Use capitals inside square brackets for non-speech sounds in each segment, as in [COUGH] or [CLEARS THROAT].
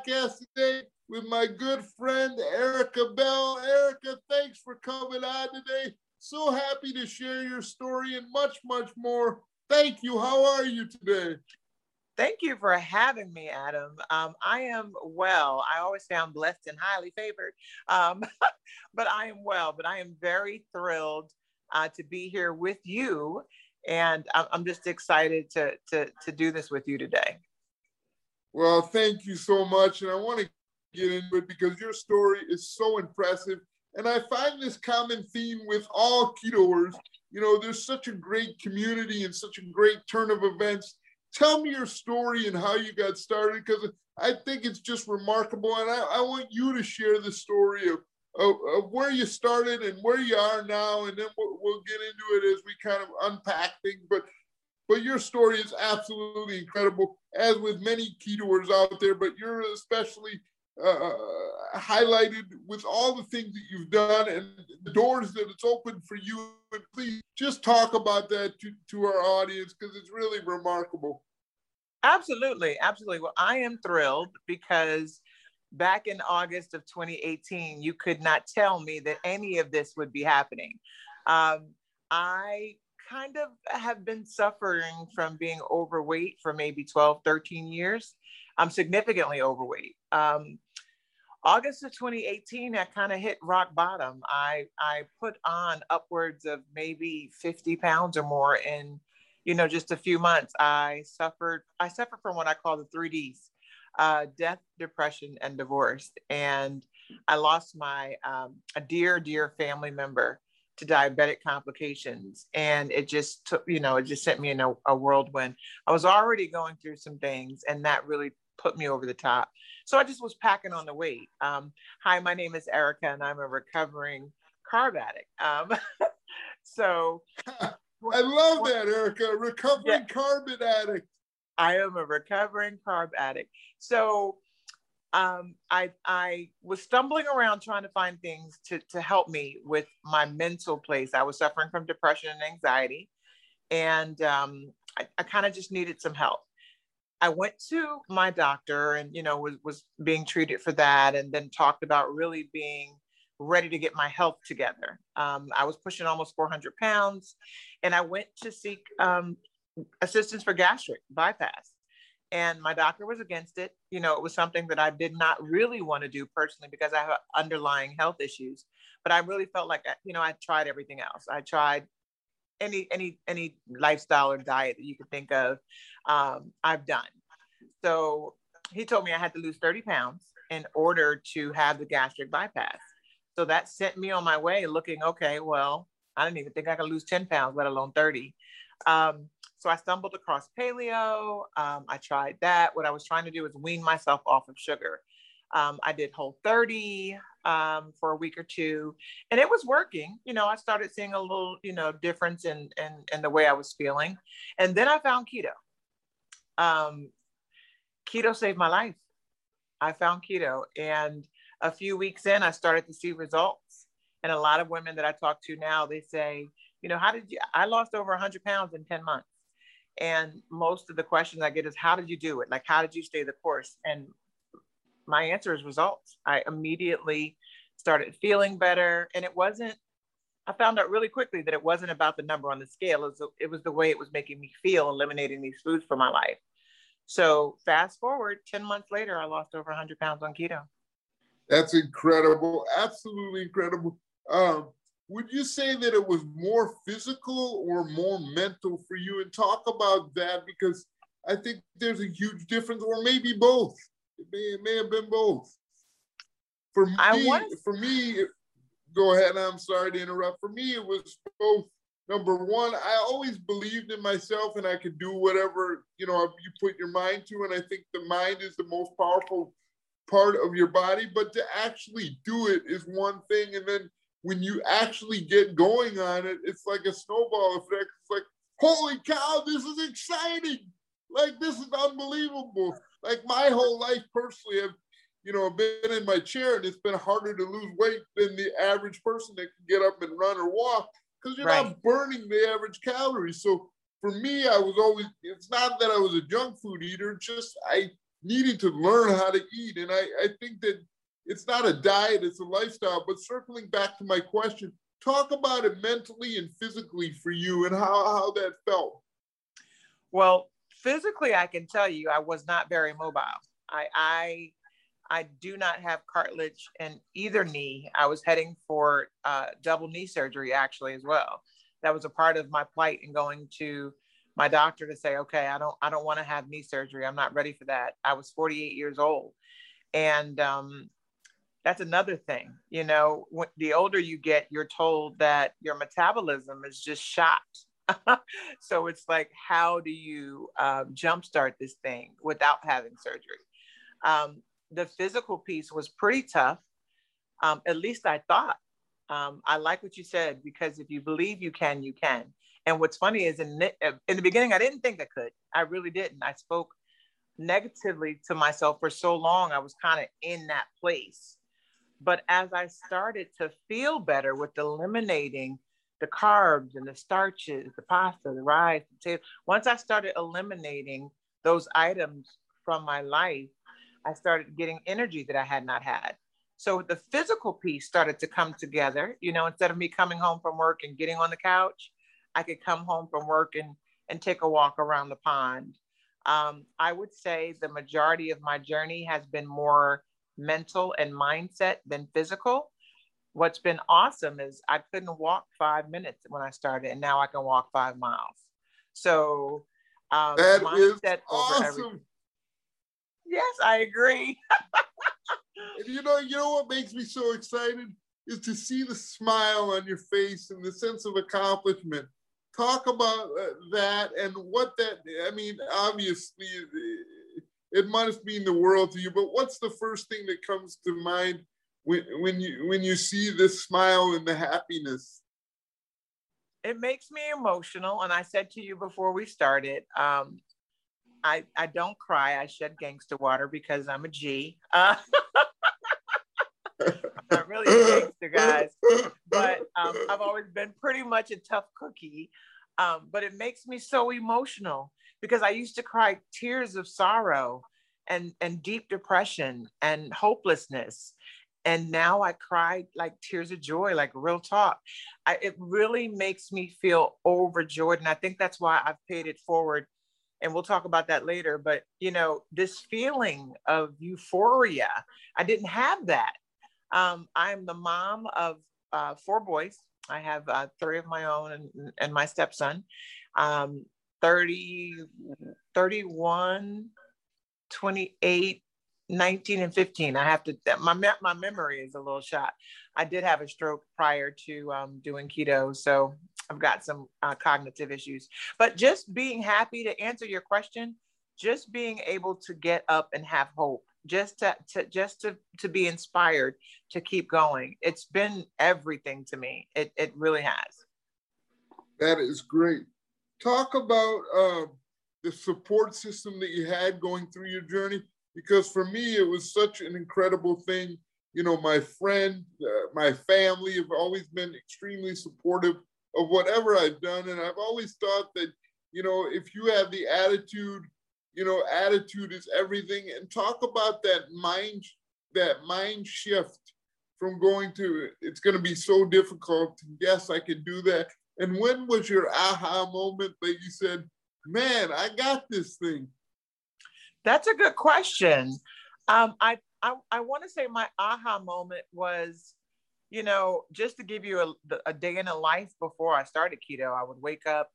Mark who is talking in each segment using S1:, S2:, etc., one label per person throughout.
S1: podcast today with my good friend Erica Bell. Erica, thanks for coming on today. So happy to share your story and much, much more. Thank you. How are you today?
S2: Thank you for having me, Adam. Um, I am well. I always say I'm blessed and highly favored, um, [LAUGHS] but I am well. But I am very thrilled uh, to be here with you, and I'm just excited to, to to do this with you today.
S1: Well, thank you so much, and I want to get into it because your story is so impressive, and I find this common theme with all ketoers. You know, there's such a great community and such a great turn of events tell me your story and how you got started because I think it's just remarkable. And I, I want you to share the story of, of, of, where you started and where you are now. And then we'll, we'll get into it as we kind of unpack things. But but your story is absolutely incredible, as with many ketoers out there, but you're especially uh, highlighted with all the things that you've done and the doors that it's opened for you. And please just talk about that to, to our audience because it's really remarkable.
S2: Absolutely. Absolutely. Well, I am thrilled because back in August of 2018, you could not tell me that any of this would be happening. Um, I kind of have been suffering from being overweight for maybe 12, 13 years. I'm significantly overweight. Um, August of 2018, I kind of hit rock bottom. I I put on upwards of maybe 50 pounds or more in, you know, just a few months. I suffered I suffered from what I call the three Ds: uh, death, depression, and divorce. And I lost my um, a dear dear family member to diabetic complications, and it just took you know it just sent me in a, a whirlwind. I was already going through some things, and that really put me over the top. So I just was packing on the weight. Um, hi, my name is Erica, and I'm a recovering carb addict. Um, [LAUGHS] so [LAUGHS]
S1: I love that, Erica, recovering yeah, carb addict.
S2: I am a recovering carb addict. So um, I I was stumbling around trying to find things to to help me with my mental place. I was suffering from depression and anxiety, and um, I, I kind of just needed some help. I went to my doctor and, you know, was, was being treated for that and then talked about really being ready to get my health together. Um, I was pushing almost 400 pounds and I went to seek um, assistance for gastric bypass. And my doctor was against it. You know, it was something that I did not really want to do personally because I have underlying health issues. But I really felt like, you know, I tried everything else. I tried any any any lifestyle or diet that you could think of um, i've done so he told me i had to lose 30 pounds in order to have the gastric bypass so that sent me on my way looking okay well i didn't even think i could lose 10 pounds let alone 30 um, so i stumbled across paleo um, i tried that what i was trying to do was wean myself off of sugar um, I did Whole 30 um, for a week or two, and it was working. You know, I started seeing a little, you know, difference in in, in the way I was feeling, and then I found keto. Um, keto saved my life. I found keto, and a few weeks in, I started to see results. And a lot of women that I talk to now, they say, you know, how did you? I lost over 100 pounds in 10 months. And most of the questions I get is, how did you do it? Like, how did you stay the course? And my answer is results. I immediately started feeling better. And it wasn't, I found out really quickly that it wasn't about the number on the scale. It was, it was the way it was making me feel eliminating these foods from my life. So fast forward 10 months later, I lost over 100 pounds on keto.
S1: That's incredible. Absolutely incredible. Um, would you say that it was more physical or more mental for you? And talk about that because I think there's a huge difference, or maybe both. It may, it may have been both. For me, want... for me, go ahead. I'm sorry to interrupt. For me, it was both. Number one, I always believed in myself and I could do whatever you know you put your mind to, and I think the mind is the most powerful part of your body. But to actually do it is one thing, and then when you actually get going on it, it's like a snowball effect. It's like, holy cow, this is exciting! Like this is unbelievable like my whole life personally, I've you know been in my chair, and it's been harder to lose weight than the average person that can get up and run or walk because you're right. not burning the average calories. So for me, I was always. It's not that I was a junk food eater. Just I needed to learn how to eat. And I, I think that it's not a diet, it's a lifestyle. But circling back to my question, talk about it mentally and physically for you and how, how that felt.
S2: Well, physically, I can tell you I was not very mobile. I, I I do not have cartilage in either knee. I was heading for uh, double knee surgery actually as well. That was a part of my plight in going to my doctor to say, okay, I don't, I don't want to have knee surgery. I'm not ready for that. I was 48 years old, and um, that's another thing. You know, when, the older you get, you're told that your metabolism is just shot. [LAUGHS] so it's like, how do you um, jumpstart this thing without having surgery? Um, the physical piece was pretty tough. Um, at least I thought. Um, I like what you said because if you believe you can, you can. And what's funny is in in the beginning, I didn't think I could. I really didn't. I spoke negatively to myself for so long. I was kind of in that place. But as I started to feel better with eliminating the carbs and the starches, the pasta, the rice, the potato, once I started eliminating those items from my life, I started getting energy that I had not had. So the physical piece started to come together. You know, instead of me coming home from work and getting on the couch, I could come home from work and, and take a walk around the pond. Um, I would say the majority of my journey has been more mental and mindset than physical. What's been awesome is I couldn't walk five minutes when I started, and now I can walk five miles. So
S1: um, that mindset is awesome. Everything.
S2: Yes, I agree.
S1: and you know, you know what makes me so excited is to see the smile on your face and the sense of accomplishment. Talk about uh, that and what that. I mean, obviously, it must mean the world to you. But what's the first thing that comes to mind when when you when you see the smile and the happiness?
S2: It makes me emotional, and I said to you before we started. Um, I, I don't cry. I shed gangster water because I'm a G. Uh, [LAUGHS] I'm not really a gangster, guys, but um, I've always been pretty much a tough cookie. Um, but it makes me so emotional because I used to cry tears of sorrow and, and deep depression and hopelessness. And now I cry like tears of joy, like real talk. I, it really makes me feel overjoyed. And I think that's why I've paid it forward and we'll talk about that later but you know this feeling of euphoria i didn't have that um, i'm the mom of uh, four boys i have uh, three of my own and, and my stepson um, 30 31 28 19 and 15 i have to my, my memory is a little shot i did have a stroke prior to um, doing keto so I've got some uh, cognitive issues. But just being happy to answer your question, just being able to get up and have hope, just to, to just to to be inspired to keep going. It's been everything to me. It it really has.
S1: That is great. Talk about uh, the support system that you had going through your journey, because for me it was such an incredible thing. You know, my friend, uh, my family have always been extremely supportive of whatever I've done. And I've always thought that, you know, if you have the attitude, you know, attitude is everything. And talk about that mind, that mind shift from going to it's going to be so difficult. Yes, I can do that. And when was your aha moment that you said, man, I got this thing?
S2: That's a good question. Um, I, I, I want to say my aha moment was you know, just to give you a, a day in a life before I started keto, I would wake up,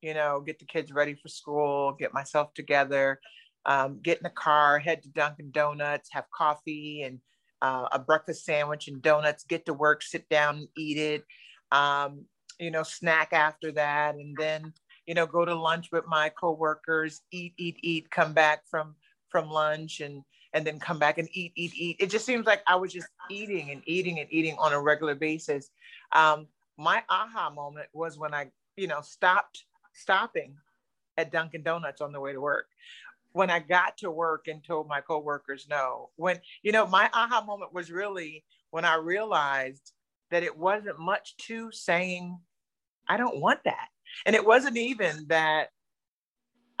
S2: you know, get the kids ready for school, get myself together, um, get in the car, head to Dunkin' Donuts, have coffee and uh, a breakfast sandwich and donuts, get to work, sit down and eat it, um, you know, snack after that, and then, you know, go to lunch with my coworkers, eat, eat, eat, come back from from lunch and and then come back and eat, eat, eat. It just seems like I was just eating and eating and eating on a regular basis. Um, my aha moment was when I, you know, stopped stopping at Dunkin' Donuts on the way to work. When I got to work and told my coworkers no. When, you know, my aha moment was really when I realized that it wasn't much to saying, I don't want that. And it wasn't even that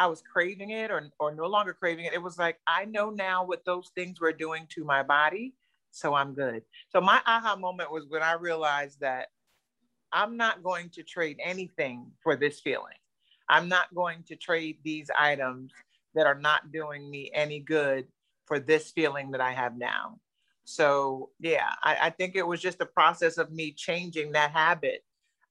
S2: I was craving it or, or no longer craving it. It was like, I know now what those things were doing to my body. So I'm good. So my aha moment was when I realized that I'm not going to trade anything for this feeling. I'm not going to trade these items that are not doing me any good for this feeling that I have now. So yeah, I, I think it was just a process of me changing that habit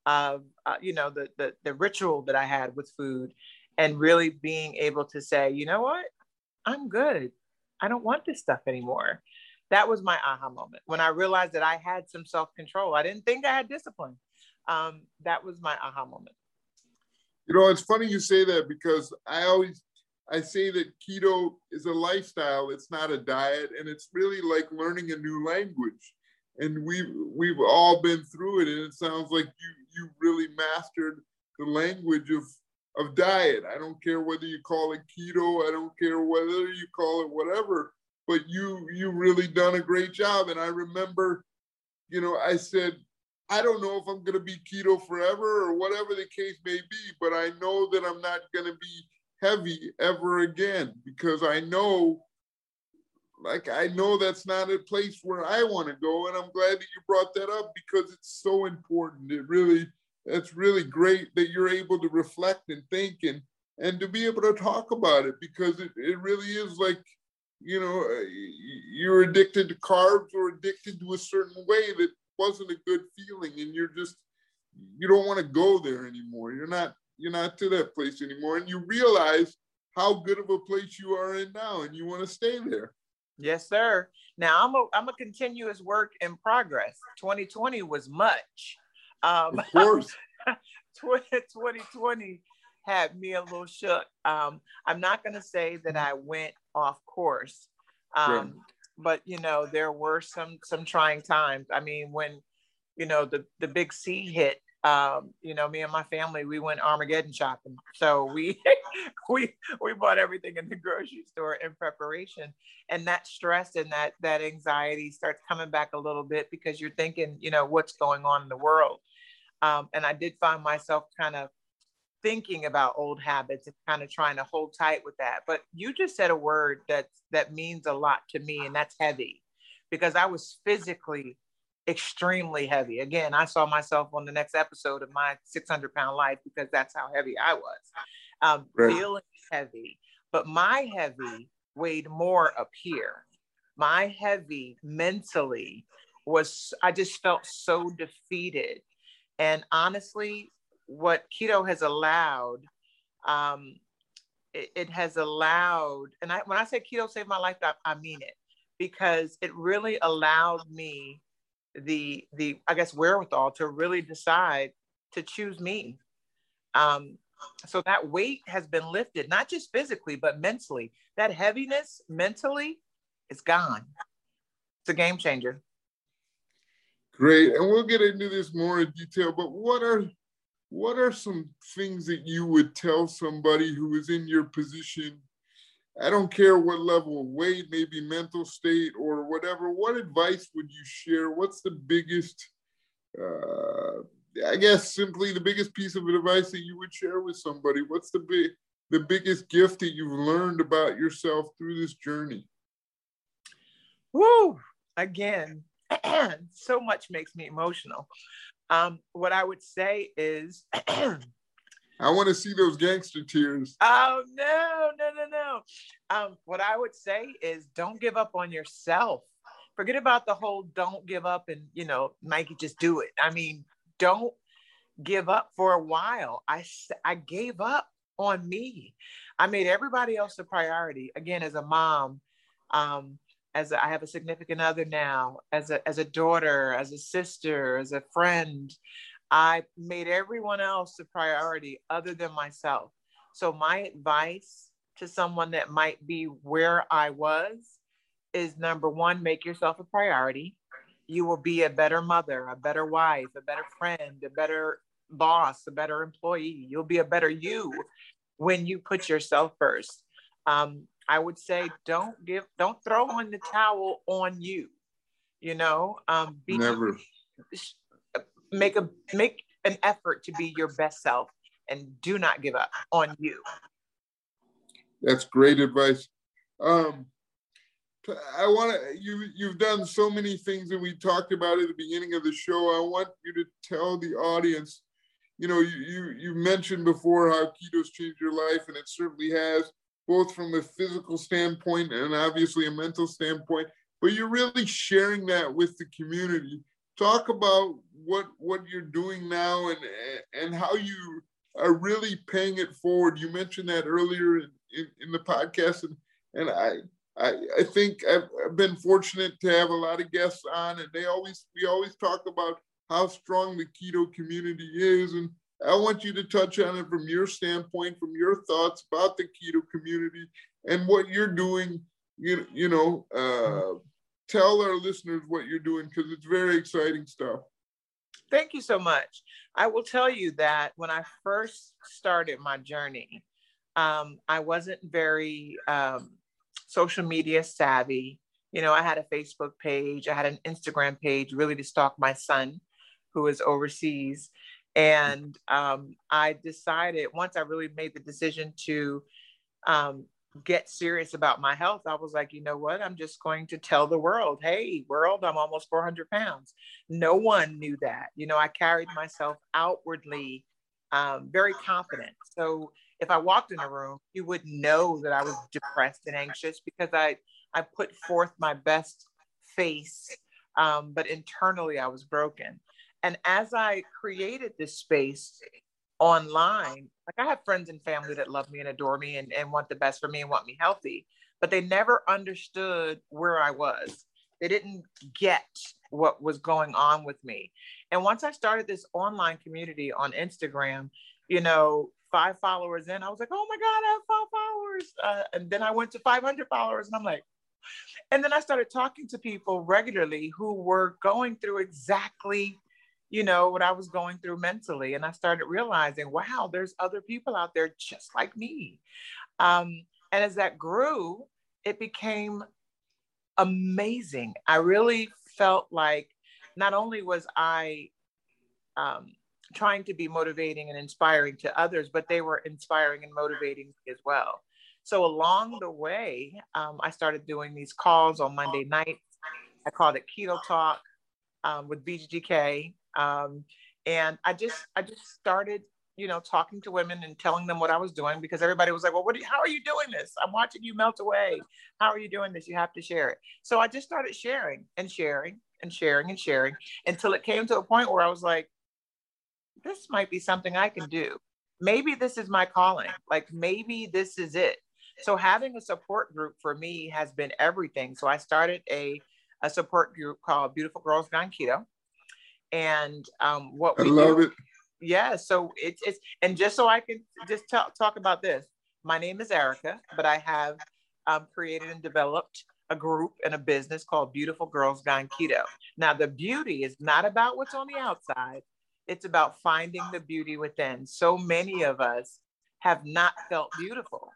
S2: of uh, you know the, the the ritual that I had with food, and really being able to say, you know what, I'm good. I don't want this stuff anymore. That was my aha moment when I realized that I had some self control. I didn't think I had discipline. Um, that was my aha moment.
S1: You know, it's funny you say that because I always I say that keto is a lifestyle, it's not a diet, and it's really like learning a new language. And we've we've all been through it, and it sounds like you you really mastered the language of of diet. I don't care whether you call it keto, I don't care whether you call it whatever, but you you really done a great job. And I remember, you know, I said, I don't know if I'm gonna be keto forever or whatever the case may be, but I know that I'm not gonna be heavy ever again because I know, like, I know that's not a place where I want to go. And I'm glad that you brought that up because it's so important. It really, it's really great that you're able to reflect and think and, and to be able to talk about it because it, it really is like, you know, uh, you're addicted to carbs or addicted to a certain way that wasn't a good feeling and you're just, you don't want to go there anymore. You're not you're not to that place anymore and you realize how good of a place you are in now and you want to stay there
S2: yes sir. Now i'm a i'm a continuous work in progress. 2020 was much. Um
S1: of course. [LAUGHS]
S2: 2020 had me a little shook. Um i'm not going to say that i went off course um right. but you know there were some some trying times. I mean when you know the the big c hit um, you know, me and my family, we went Armageddon shopping. So we [LAUGHS] we we bought everything in the grocery store in preparation. And that stress and that that anxiety starts coming back a little bit because you're thinking, you know, what's going on in the world. Um, and I did find myself kind of thinking about old habits and kind of trying to hold tight with that. But you just said a word that that means a lot to me, and that's heavy, because I was physically extremely heavy. Again, I saw myself on the next episode of my 600 pound life because that's how heavy I was. Um, right. Feeling heavy, but my heavy weighed more up here. My heavy mentally was, I just felt so defeated. And honestly, what keto has allowed, um, it, it has allowed, and I, when I say keto saved my life, I, I mean it because it really allowed me the the I guess wherewithal to really decide to choose me. Um, so that weight has been lifted, not just physically but mentally. That heaviness mentally is gone. It's a game changer.
S1: Great, and we'll get into this more in detail. But what are what are some things that you would tell somebody who is in your position I don't care what level of weight, maybe mental state or whatever. What advice would you share? What's the biggest, uh, I guess, simply the biggest piece of advice that you would share with somebody? What's the big, the biggest gift that you've learned about yourself through this journey?
S2: Woo! Again, [CLEARS THROAT] so much makes me emotional. Um, what I would say is [CLEARS THROAT]
S1: I want to see those gangster tears.
S2: Oh no, no, no, no. Um, what I would say is don't give up on yourself. Forget about the whole don't give up and you know, Nike, just do it. I mean, don't give up for a while. I I gave up on me. I made everybody else a priority. Again, as a mom, um, as a, I have a significant other now, as a as a daughter, as a sister, as a friend. I made everyone else a priority other than myself. So, my advice to someone that might be where I was is number one, make yourself a priority. You will be a better mother, a better wife, a better friend, a better boss, a better employee. You'll be a better you when you put yourself first. Um, I would say don't give, don't throw on the towel on you. You know, um,
S1: be, never
S2: make a make an effort to be your best self and do not give up on you
S1: That's great advice. Um, I want to you you've done so many things that we talked about at the beginning of the show. I want you to tell the audience, you know, you you, you mentioned before how keto's changed your life, and it certainly has, both from a physical standpoint and obviously a mental standpoint. But you're really sharing that with the community. Talk about what what you're doing now and and how you are really paying it forward. You mentioned that earlier in, in, in the podcast, and and I I, I think I've, I've, been fortunate to have a lot of guests on, and they always we always talk about how strong the keto community is, and I want you to touch on it from your standpoint, from your thoughts about the keto community and what you're doing. You you know, uh, tell our listeners what you're doing because it's very exciting stuff.
S2: Thank you so much. I will tell you that when I first started my journey, um, I wasn't very um, social media savvy. You know, I had a Facebook page, I had an Instagram page really to stalk my son who is overseas. And um, I decided once I really made the decision to um, get serious about my health, I was like, you know what? I'm just going to tell the world, hey, world, I'm almost 400 pounds. No one knew that. You know, I carried myself outwardly um, very confident. So if I walked in a room, you would know that I was depressed and anxious because I I put forth my best face, um, but internally I was broken. And as I created this space online, like I have friends and family that love me and adore me and, and want the best for me and want me healthy, but they never understood where I was. They didn't get what was going on with me. And once I started this online community on Instagram, you know, five followers in, I was like, oh my God, I have five followers. Uh, and then I went to 500 followers and I'm like, and then I started talking to people regularly who were going through exactly, you know, what I was going through mentally. And I started realizing, wow, there's other people out there just like me. Um, and as that grew, it became amazing. I really felt like not only was I um, trying to be motivating and inspiring to others, but they were inspiring and motivating as well. So along the way, um, I started doing these calls on Monday nights. I called it Keto Talk um, with BGK, um, and I just I just started you know talking to women and telling them what I was doing because everybody was like, well, what? You, how are you doing this? I'm watching you melt away. How are you doing this? You have to share it. So I just started sharing and sharing and sharing and sharing until it came to a point where I was like, this might be something I can do. Maybe this is my calling. Like maybe this is it. So having a support group for me has been everything. So I started a, a support group called Beautiful Girls Gone Keto. And um, what we
S1: I love do, it.
S2: Yeah. So it's, it's, and just so I can just talk, talk about this, my name is Erica, but I have um, created and developed a group and a business called Beautiful Girls Gone Keto. Now, the beauty is not about what's on the outside, it's about finding the beauty within. So many of us have not felt beautiful.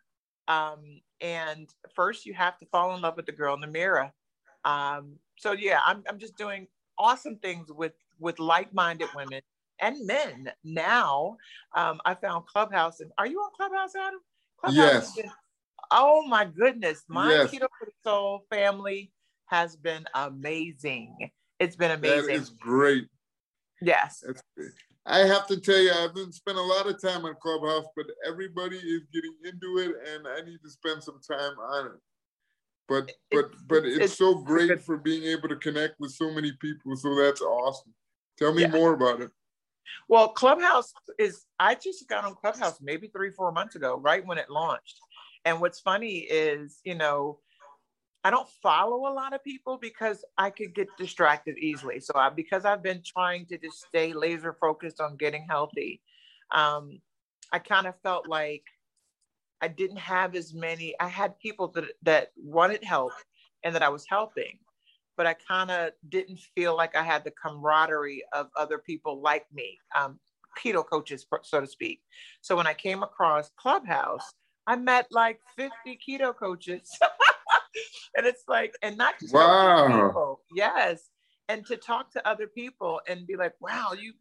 S2: Um, and first, you have to fall in love with the girl in the mirror. Um, so yeah, I'm, I'm just doing awesome things with with like-minded women and men. Now, um, I found Clubhouse, and are you on Clubhouse, Adam?
S1: Clubhouse yes.
S2: oh my goodness, my yes. keto for the soul family has been amazing. It's been amazing.
S1: That is great.
S2: Yes.
S1: I have to tell you, I haven't spent a lot of time on Clubhouse, but everybody is getting into it, and I need to spend some time on it. But but but it's, it's so great for being able to connect with so many people. So that's awesome. Tell me yeah. more about it.
S2: Well, Clubhouse is. I just got on Clubhouse maybe three four months ago, right when it launched. And what's funny is, you know, I don't follow a lot of people because I could get distracted easily. So I, because I've been trying to just stay laser focused on getting healthy, um, I kind of felt like I didn't have as many. I had people that that wanted help and that I was helping, but I kind of didn't feel like I had the camaraderie of other people like me, um, keto coaches, so to speak. So when I came across Clubhouse, I met like 50 keto coaches. [LAUGHS] and it's like, and not just wow. people, yes, and to talk to other people and be like, wow, you,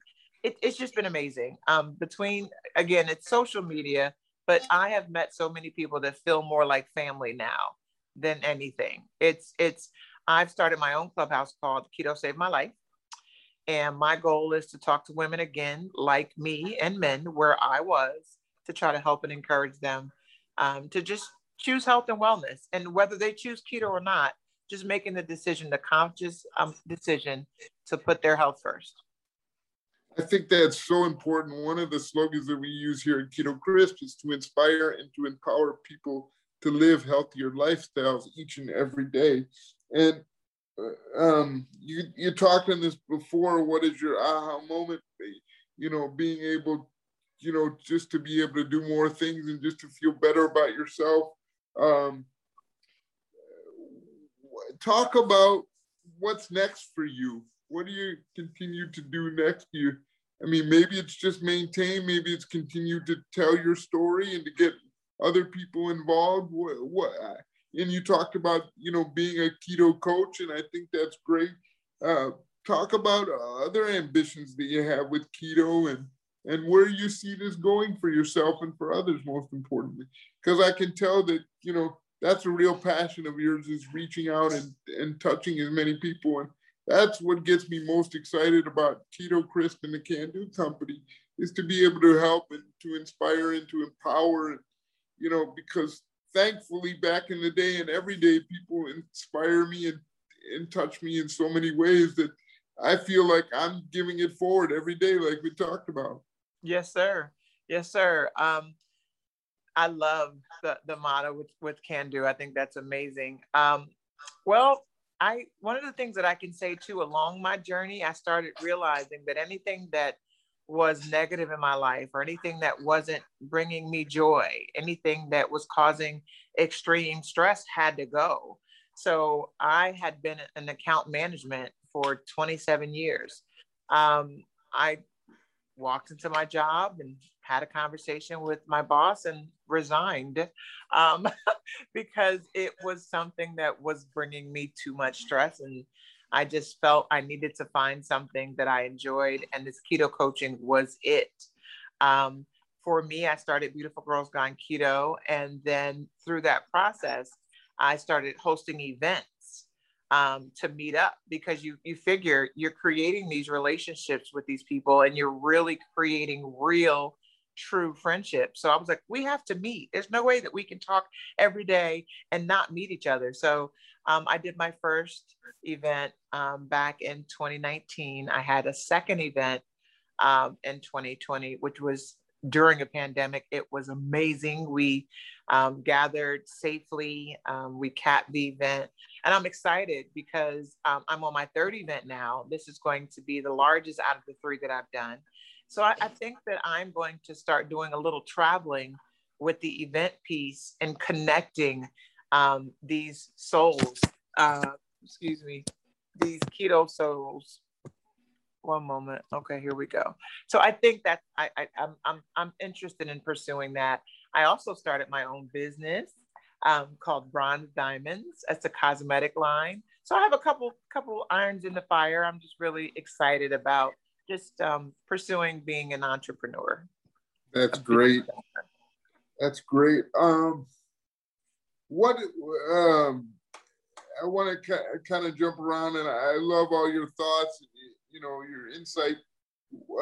S2: it, it's just been amazing. Um, between again, it's social media, but I have met so many people that feel more like family now than anything. It's it's I've started my own clubhouse called Keto Saved My Life. And my goal is to talk to women again, like me and men, where I was, to try to help and encourage them um, to just choose health and wellness. And whether they choose keto or not, just making the decision, the conscious um, decision to put their health first.
S1: I think that's so important. One of the slogans that we use here at Keto Crisp is to inspire and to empower people to live healthier lifestyles each and every day. And uh, um, you you talked on this before. What is your aha moment? You know, being able, you know, just to be able to do more things and just to feel better about yourself. Um, talk about what's next for you. What do you continue to do next year? I mean, maybe it's just maintain, maybe it's continue to tell your story and to get other people involved. What, what and you talked about you know being a keto coach, and I think that's great. Uh, talk about other ambitions that you have with keto and and where you see this going for yourself and for others most importantly because i can tell that you know that's a real passion of yours is reaching out and, and touching as many people and that's what gets me most excited about keto crisp and the can do company is to be able to help and to inspire and to empower you know because thankfully back in the day and every day people inspire me and, and touch me in so many ways that I feel like I'm giving it forward every day, like we talked about.
S2: Yes, sir. Yes, sir. Um, I love the, the motto with, with can do. I think that's amazing. Um, well, I one of the things that I can say too along my journey, I started realizing that anything that was negative in my life or anything that wasn't bringing me joy, anything that was causing extreme stress had to go. So I had been an account management for 27 years. Um, I walked into my job and had a conversation with my boss and resigned um, [LAUGHS] because it was something that was bringing me too much stress and I just felt I needed to find something that I enjoyed, and this keto coaching was it. Um, for me, I started Beautiful Girls Gone Keto, and then through that process, I started hosting events um, to meet up because you you figure you're creating these relationships with these people, and you're really creating real true friendship. So I was like, we have to meet. There's no way that we can talk every day and not meet each other. So um, I did my first event um, back in 2019. I had a second event um, in 2020, which was during a pandemic. It was amazing. We um, gathered safely. Um, we capped the event. And I'm excited because um, I'm on my third event now. This is going to be the largest out of the three that I've done. So I, I think that I'm going to start doing a little traveling with the event piece and connecting um, these souls, uh, excuse me, these keto souls. One moment. Okay, here we go. So I think that I, I I'm, I'm I'm interested in pursuing that. I also started my own business um, called Bronze Diamonds. It's a cosmetic line. So I have a couple couple irons in the fire. I'm just really excited about just um, pursuing being an entrepreneur.
S1: That's great. That's great. Um, what um, I want to kind of jump around, and I love all your thoughts, you know, your insight.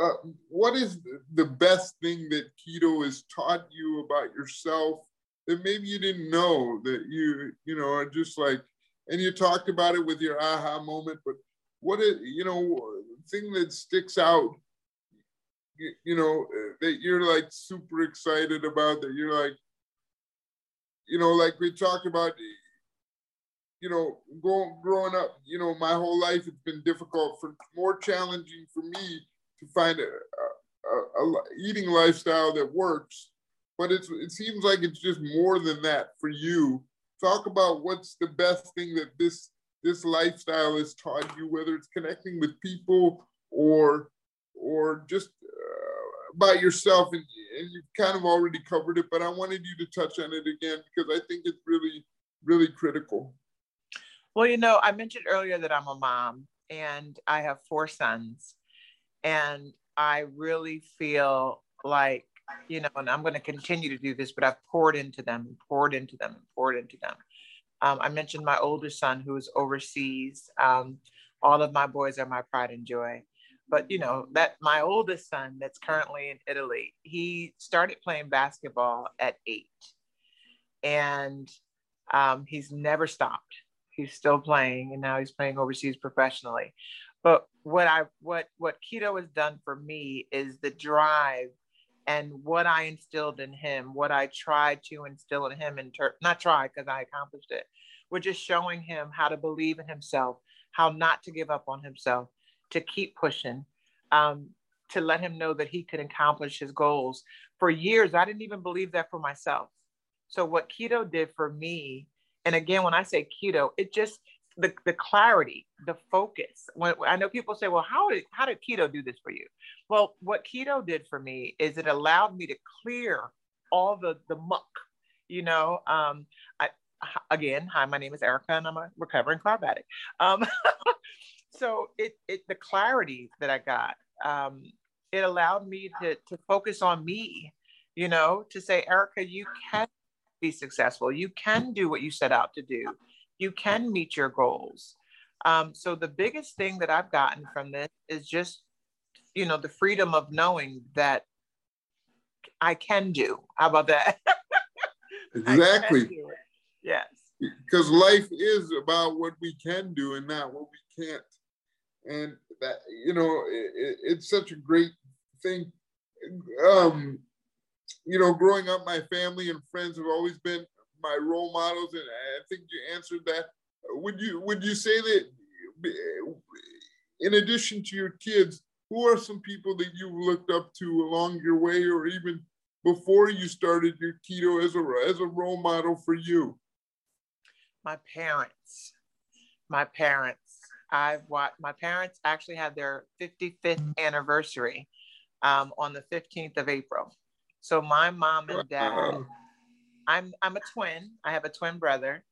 S1: Uh, what is the best thing that keto has taught you about yourself that maybe you didn't know that you, you know, are just like, and you talked about it with your aha moment, but what is, you know, thing that sticks out, you, you know, that you're like super excited about, that you're like, you know, like we talked about, you know, growing growing up, you know, my whole life it's been difficult for more challenging for me to find a, a, a, a eating lifestyle that works. But it's it seems like it's just more than that for you. Talk about what's the best thing that this this lifestyle has taught you, whether it's connecting with people or or just by yourself and, and you've kind of already covered it but i wanted you to touch on it again because i think it's really really critical
S2: well you know i mentioned earlier that i'm a mom and i have four sons and i really feel like you know, and I'm going to continue to do this, but I've poured into them and poured into them and poured into them. Um, I mentioned my older son who is overseas. Um, all of my boys are my pride and joy. But you know that my oldest son that's currently in Italy, he started playing basketball at eight, and um, he's never stopped. He's still playing, and now he's playing overseas professionally. But what I what what keto has done for me is the drive and what I instilled in him, what I tried to instill in him, and ter- not try because I accomplished it. We're just showing him how to believe in himself, how not to give up on himself, to keep pushing, um, to let him know that he could accomplish his goals. For years, I didn't even believe that for myself. So what keto did for me, and again, when I say keto, it just the, the clarity, the focus. When, I know people say, well, how did, how did keto do this for you? Well, what keto did for me is it allowed me to clear all the, the muck, you know, um, I, again, hi, my name is Erica and I'm a recovering carb addict. Um, [LAUGHS] so it, it, the clarity that I got, um, it allowed me to, to focus on me, you know, to say, Erica, you can be successful. You can do what you set out to do you can meet your goals. Um, so the biggest thing that I've gotten from this is just, you know, the freedom of knowing that I can do. How about that? [LAUGHS]
S1: exactly.
S2: Yes.
S1: Because life is about what we can do and not what we can't. And that, you know, it, it's such a great thing. Um, you know, growing up, my family and friends have always been my role models, and I think you answered that. Would you would you say that in addition to your kids, who are some people that you've looked up to along your way, or even before you started your keto as a as a role model for you?
S2: My parents. My parents. I've watched. My parents actually had their 55th anniversary um, on the 15th of April. So my mom and dad. I'm I'm a twin. I have a twin brother.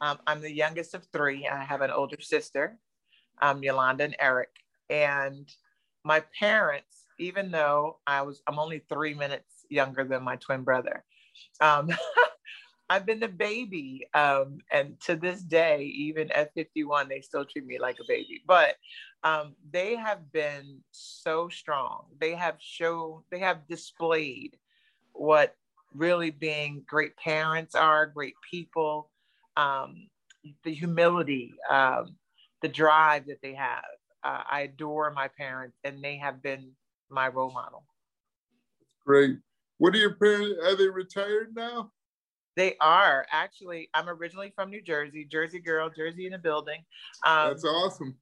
S2: Um, I'm the youngest of three. I have an older sister, um, Yolanda and Eric. And my parents, even though I was I'm only three minutes younger than my twin brother, um, [LAUGHS] I've been the baby. Um, and to this day, even at 51, they still treat me like a baby. But um, they have been so strong. They have shown, they have displayed what really being great parents are, great people, um, the humility, um, the drive that they have. Uh, I adore my parents, and they have been my role model.
S1: Great. What are your parents? Are they retired now?
S2: They are actually. I'm originally from New Jersey, Jersey girl, Jersey in a building.
S1: Um, That's awesome.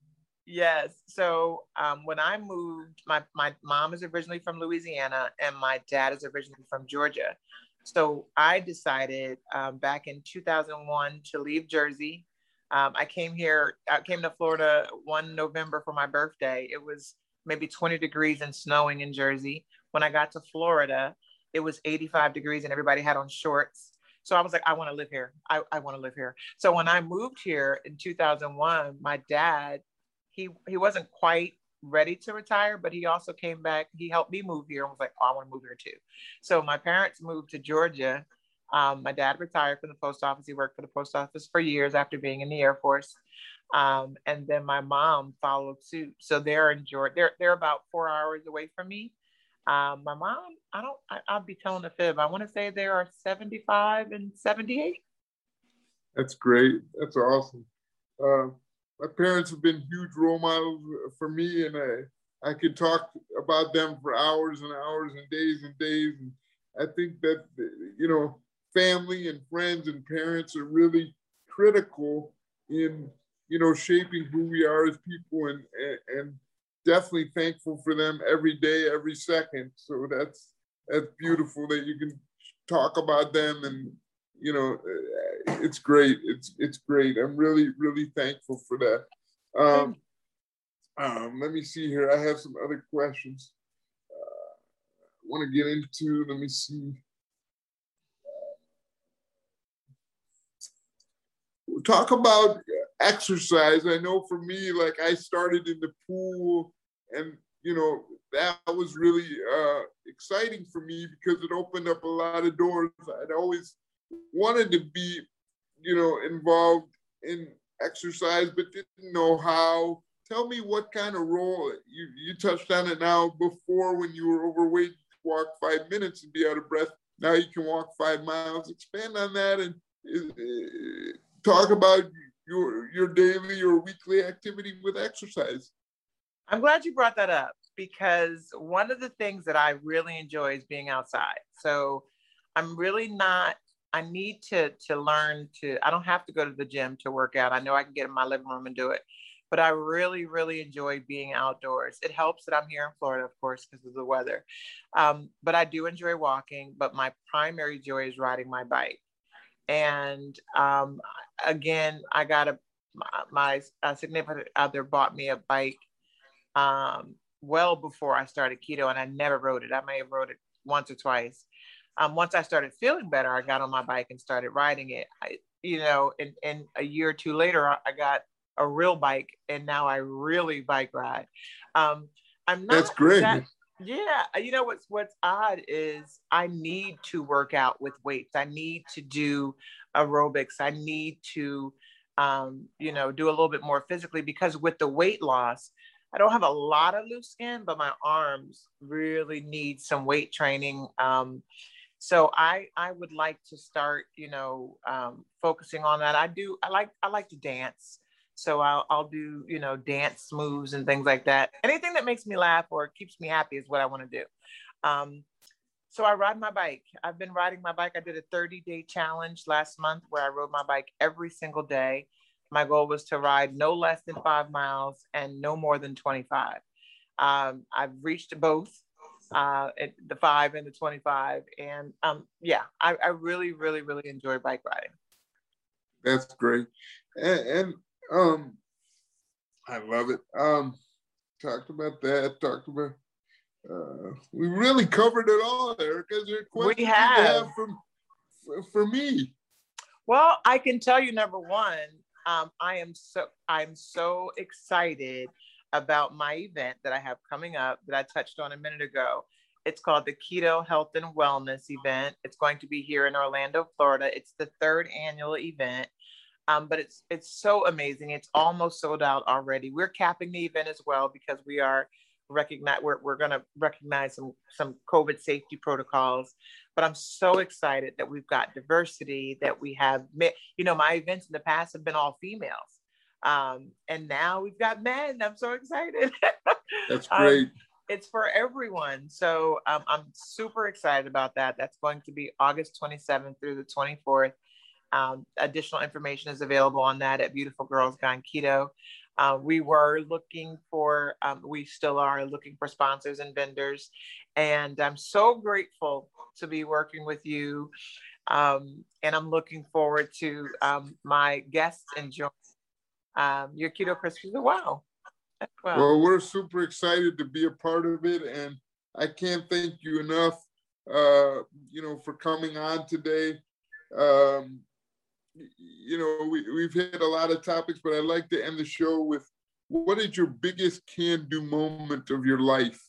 S2: Yes. So um, when I moved, my, my mom is originally from Louisiana and my dad is originally from Georgia. So I decided um, back in 2001 to leave Jersey. Um, I came here, I came to Florida one November for my birthday. It was maybe 20 degrees and snowing in Jersey. When I got to Florida, it was 85 degrees and everybody had on shorts. So I was like, I want to live here. I, I want to live here. So when I moved here in 2001, my dad he he wasn't quite ready to retire, but he also came back. He helped me move here and was like, oh, I want to move here too. So my parents moved to Georgia. Um, my dad retired from the post office. He worked for the post office for years after being in the Air Force. Um, and then my mom followed suit. So they're in Georgia. They're, they're about four hours away from me. Um, my mom, I don't, I, will be telling a fib. I want to say there are 75 and 78.
S1: That's great. That's awesome. Uh, my parents have been huge role models for me, and I I could talk about them for hours and hours and days and days. And I think that you know, family and friends and parents are really critical in you know shaping who we are as people, and and, and definitely thankful for them every day, every second. So that's that's beautiful that you can talk about them and you know it's great. It's it's great. I'm really really thankful for that. Um, um, let me see here. I have some other questions. Uh, I want to get into. Let me see. Talk about exercise. I know for me, like I started in the pool, and you know that was really uh, exciting for me because it opened up a lot of doors. I'd always wanted to be, you know, involved in exercise, but didn't know how. Tell me what kind of role you, you touched on it now before when you were overweight, walk five minutes and be out of breath. Now you can walk five miles. Expand on that and uh, talk about your your daily or weekly activity with exercise.
S2: I'm glad you brought that up because one of the things that I really enjoy is being outside. So I'm really not I need to to learn to I don't have to go to the gym to work out. I know I can get in my living room and do it. But I really, really enjoy being outdoors. It helps that I'm here in Florida, of course, because of the weather. Um, but I do enjoy walking. But my primary joy is riding my bike. And um, again, I got a my, my significant other bought me a bike um, well before I started keto, and I never rode it. I may have rode it once or twice. Um, once I started feeling better, I got on my bike and started riding it. I, you know, and, and a year or two later, I got a real bike, and now I really bike ride. Um, I'm not.
S1: That's great. That,
S2: yeah, you know what's what's odd is I need to work out with weights. I need to do aerobics. I need to, um, you know, do a little bit more physically because with the weight loss, I don't have a lot of loose skin, but my arms really need some weight training. Um, so I I would like to start, you know, um, focusing on that. I do. I like I like to dance. So I'll, I'll do, you know, dance moves and things like that. Anything that makes me laugh or keeps me happy is what I want to do. Um, so I ride my bike. I've been riding my bike. I did a 30 day challenge last month where I rode my bike every single day. My goal was to ride no less than five miles and no more than 25. Um, I've reached both uh, the five and the 25. And um, yeah, I, I really, really, really enjoy bike riding.
S1: That's great. And, and um, I love it. Um, talked about that. Talked about. Uh, we really covered it all, Erica. Is there questions
S2: we have. you have
S1: from for, for me?
S2: Well, I can tell you number one, um, I am so I'm so excited about my event that I have coming up that I touched on a minute ago. It's called the Keto Health and Wellness event. It's going to be here in Orlando, Florida. It's the third annual event. Um, but it's it's so amazing. It's almost sold out already. We're capping the event as well because we are recognize we're, we're going to recognize some some COVID safety protocols. But I'm so excited that we've got diversity. That we have, you know, my events in the past have been all females, um, and now we've got men. I'm so excited. [LAUGHS]
S1: That's um, great. Um,
S2: it's for everyone. So um, I'm super excited about that. That's going to be August 27th through the 24th um, additional information is available on that at Beautiful Girls Gone Keto. Uh, we were looking for, um, we still are looking for sponsors and vendors. And I'm so grateful to be working with you. Um, and I'm looking forward to um, my guests enjoying um, your Keto Christmas as well.
S1: well. Well, we're super excited to be a part of it. And I can't thank you enough, uh, you know, for coming on today. Um, you know, we, we've hit a lot of topics, but I'd like to end the show with what is your biggest can do moment of your life?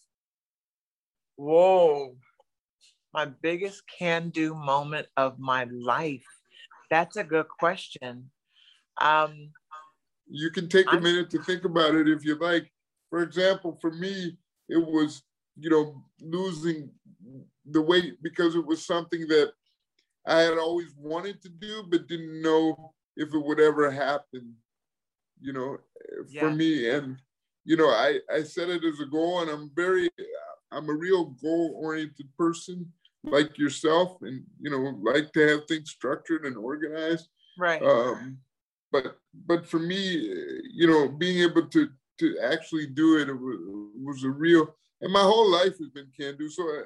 S2: Whoa, my biggest can do moment of my life. That's a good question. Um,
S1: you can take a minute to think about it if you like. For example, for me, it was, you know, losing the weight because it was something that I had always wanted to do, but didn't know if it would ever happen, you know, for yeah. me. And, you know, I, I set it as a goal and I'm very, I'm a real goal oriented person like yourself and, you know, like to have things structured and organized.
S2: Right.
S1: Um, but, but for me, you know, being able to, to actually do it, it was, was a real, and my whole life has been can do. So, uh,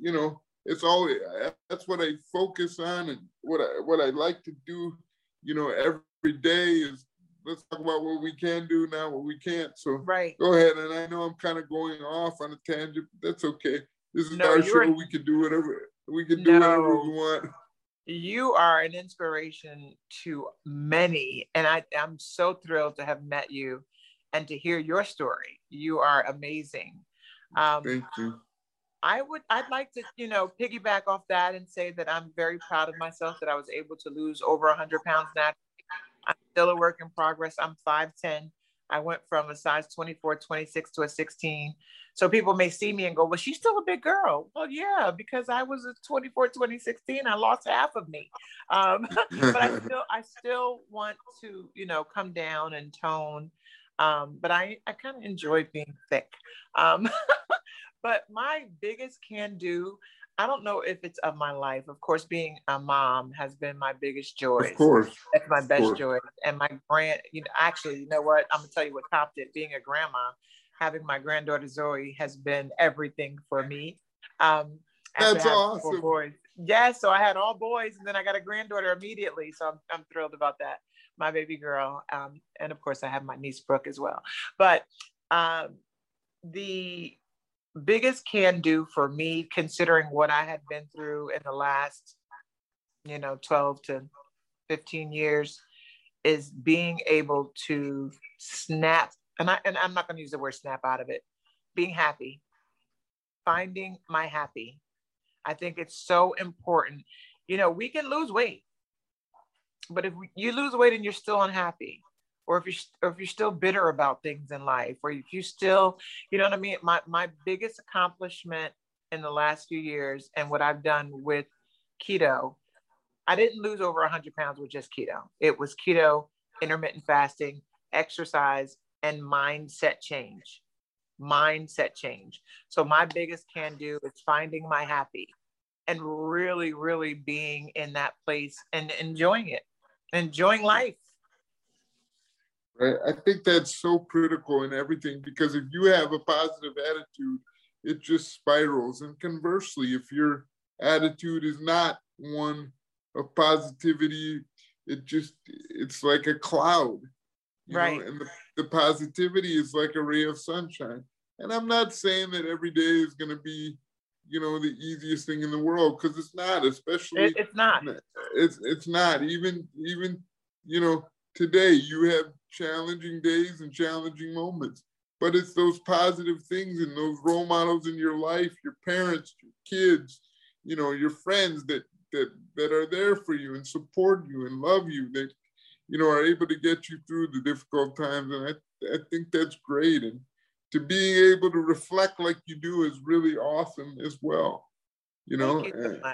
S1: you know, it's all that's what I focus on and what I what I like to do, you know, every day is let's talk about what we can do now, what we can't. So
S2: right.
S1: go ahead. And I know I'm kind of going off on a tangent. That's okay. This is no, our show. We can do whatever we can do no, whatever we want.
S2: You are an inspiration to many. And I, I'm so thrilled to have met you and to hear your story. You are amazing.
S1: Um, Thank you.
S2: I would, I'd like to, you know, piggyback off that and say that I'm very proud of myself that I was able to lose over 100 pounds naturally. Still a work in progress. I'm 5'10. I went from a size 24, 26 to a 16. So people may see me and go, well, she's still a big girl. Well, yeah, because I was a 24, 2016, I lost half of me. Um, [LAUGHS] but I still, I still want to, you know, come down and tone. Um, but I, I kind of enjoy being thick. Um, [LAUGHS] but my biggest can do, I don't know if it's of my life. Of course, being a mom has been my biggest joy.
S1: Of course.
S2: That's my best joy. And my grand, you know, actually, you know what? I'm gonna tell you what topped it. Being a grandma, having my granddaughter Zoe has been everything for me. Um,
S1: That's awesome.
S2: Boys. Yes, so I had all boys, and then I got a granddaughter immediately. So I'm, I'm thrilled about that. My baby girl, um, and of course I have my niece Brooke as well. But um, the biggest can do for me, considering what I had been through in the last, you know, 12 to 15 years, is being able to snap. And, I, and I'm not going to use the word snap out of it, being happy, finding my happy. I think it's so important. You know, we can lose weight, but if you lose weight and you're still unhappy, or if you're or if you're still bitter about things in life or if you still you know what i mean? My my biggest accomplishment in the last few years and what i've done with keto i didn't lose over 100 pounds with just keto. It was keto intermittent fasting exercise and mindset change. Mindset change. So my biggest can do is finding my happy and really really being in that place and enjoying it enjoying life
S1: Right? I think that's so critical in everything because if you have a positive attitude, it just spirals. And conversely, if your attitude is not one of positivity, it just it's like a cloud.
S2: right.
S1: Know? And the, the positivity is like a ray of sunshine. And I'm not saying that every day is gonna be, you know, the easiest thing in the world, because it's not, especially
S2: it, it's not.
S1: It's it's not. Even even, you know, today you have challenging days and challenging moments. But it's those positive things and those role models in your life, your parents, your kids, you know, your friends that that that are there for you and support you and love you that you know are able to get you through the difficult times. And I, I think that's great. And to being able to reflect like you do is really awesome as well. You know,
S2: you eh,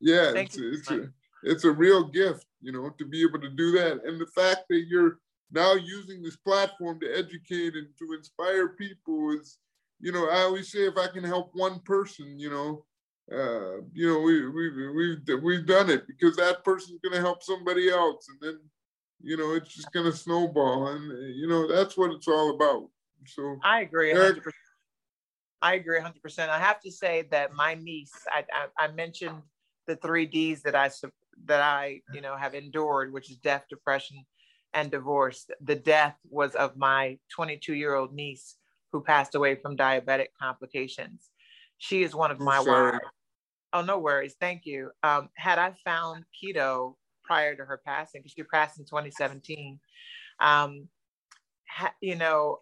S1: yeah, it's, it's a, it's a real gift, you know, to be able to do that. And the fact that you're now using this platform to educate and to inspire people is, you know, I always say if I can help one person, you know, uh, you know, we we we've we've done it because that person's gonna help somebody else, and then, you know, it's just gonna snowball, and you know that's what it's all about. So
S2: I agree. Eric, I agree 100%. I have to say that my niece, I, I, I mentioned the three Ds that I that I, you know, have endured, which is death, depression, and divorce. The death was of my 22 year old niece who passed away from diabetic complications. She is one of my wives. Oh, no worries. Thank you. Um, had I found keto prior to her passing, because she passed in 2017, um, ha, you know,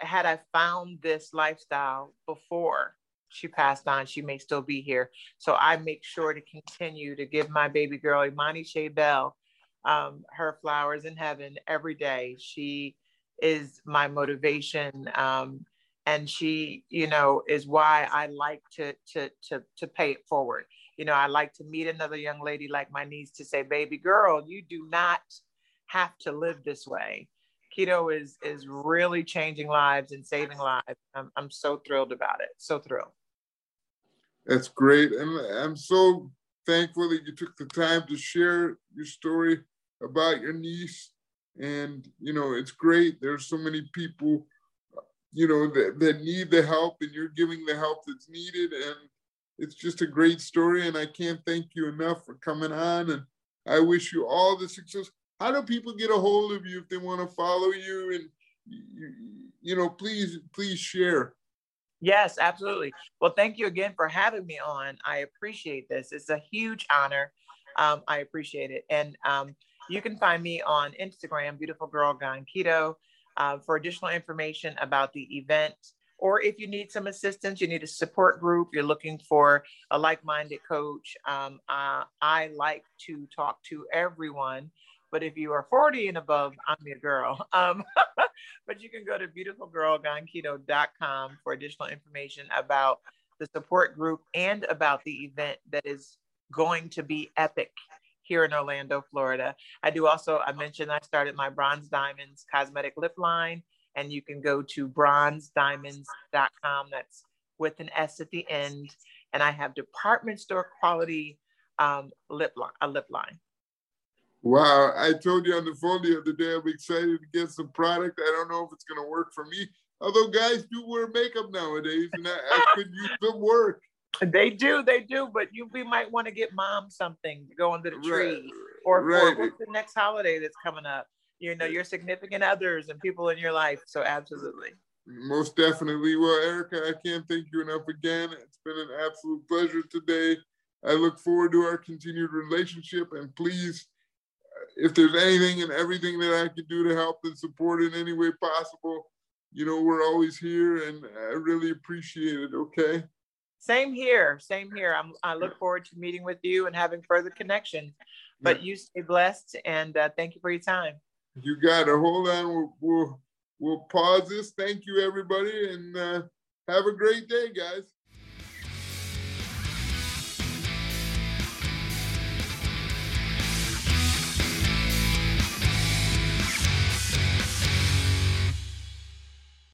S2: had I found this lifestyle before she passed on, she may still be here. So I make sure to continue to give my baby girl, Imani Shea Bell, um, her flowers in heaven every day. She is my motivation. Um, and she, you know, is why I like to, to, to, to pay it forward. You know, I like to meet another young lady like my niece to say, baby girl, you do not have to live this way. Keto is, is really changing lives and saving lives. I'm, I'm so thrilled about it. So thrilled.
S1: That's great. And I'm so thankful that you took the time to share your story about your niece. And, you know, it's great. There's so many people, you know, that, that need the help and you're giving the help that's needed. And it's just a great story. And I can't thank you enough for coming on. And I wish you all the success. How do people get a hold of you if they want to follow you? And, you, you know, please, please share.
S2: Yes, absolutely. Well, thank you again for having me on. I appreciate this. It's a huge honor. Um, I appreciate it. And um, you can find me on Instagram, Beautiful Girl Gone Keto. Uh, for additional information about the event, or if you need some assistance, you need a support group, you're looking for a like minded coach. Um, uh, I like to talk to everyone. But if you are 40 and above, I'm your girl. [LAUGHS] Um, [LAUGHS] but you can go to beautifulgirlgoneketo.com for additional information about the support group and about the event that is going to be epic here in Orlando, Florida. I do also, I mentioned I started my Bronze Diamonds cosmetic lip line, and you can go to bronzediamonds.com. That's with an S at the end. And I have department store quality um, lip line, a lip line.
S1: Wow, I told you on the phone the other day, I'm excited to get some product. I don't know if it's going to work for me. Although guys do wear makeup nowadays, and I, I could use some work.
S2: They do, they do, but you we might want to get mom something to go under the tree, right, or, right. what's the next holiday that's coming up? You know, your significant others and people in your life. So absolutely.
S1: Most definitely. Well, Erica, I can't thank you enough again. It's been an absolute pleasure today. I look forward to our continued relationship, and please, uh, if there's anything and everything that I can do to help and support in any way possible, you know, we're always here, and I really appreciate it. Okay.
S2: Same here. Same here. I'm, I look forward to meeting with you and having further connection. But you stay blessed and uh, thank you for your time.
S1: You got it. Hold on. We'll, we'll, we'll pause this. Thank you, everybody. And uh, have a great day, guys.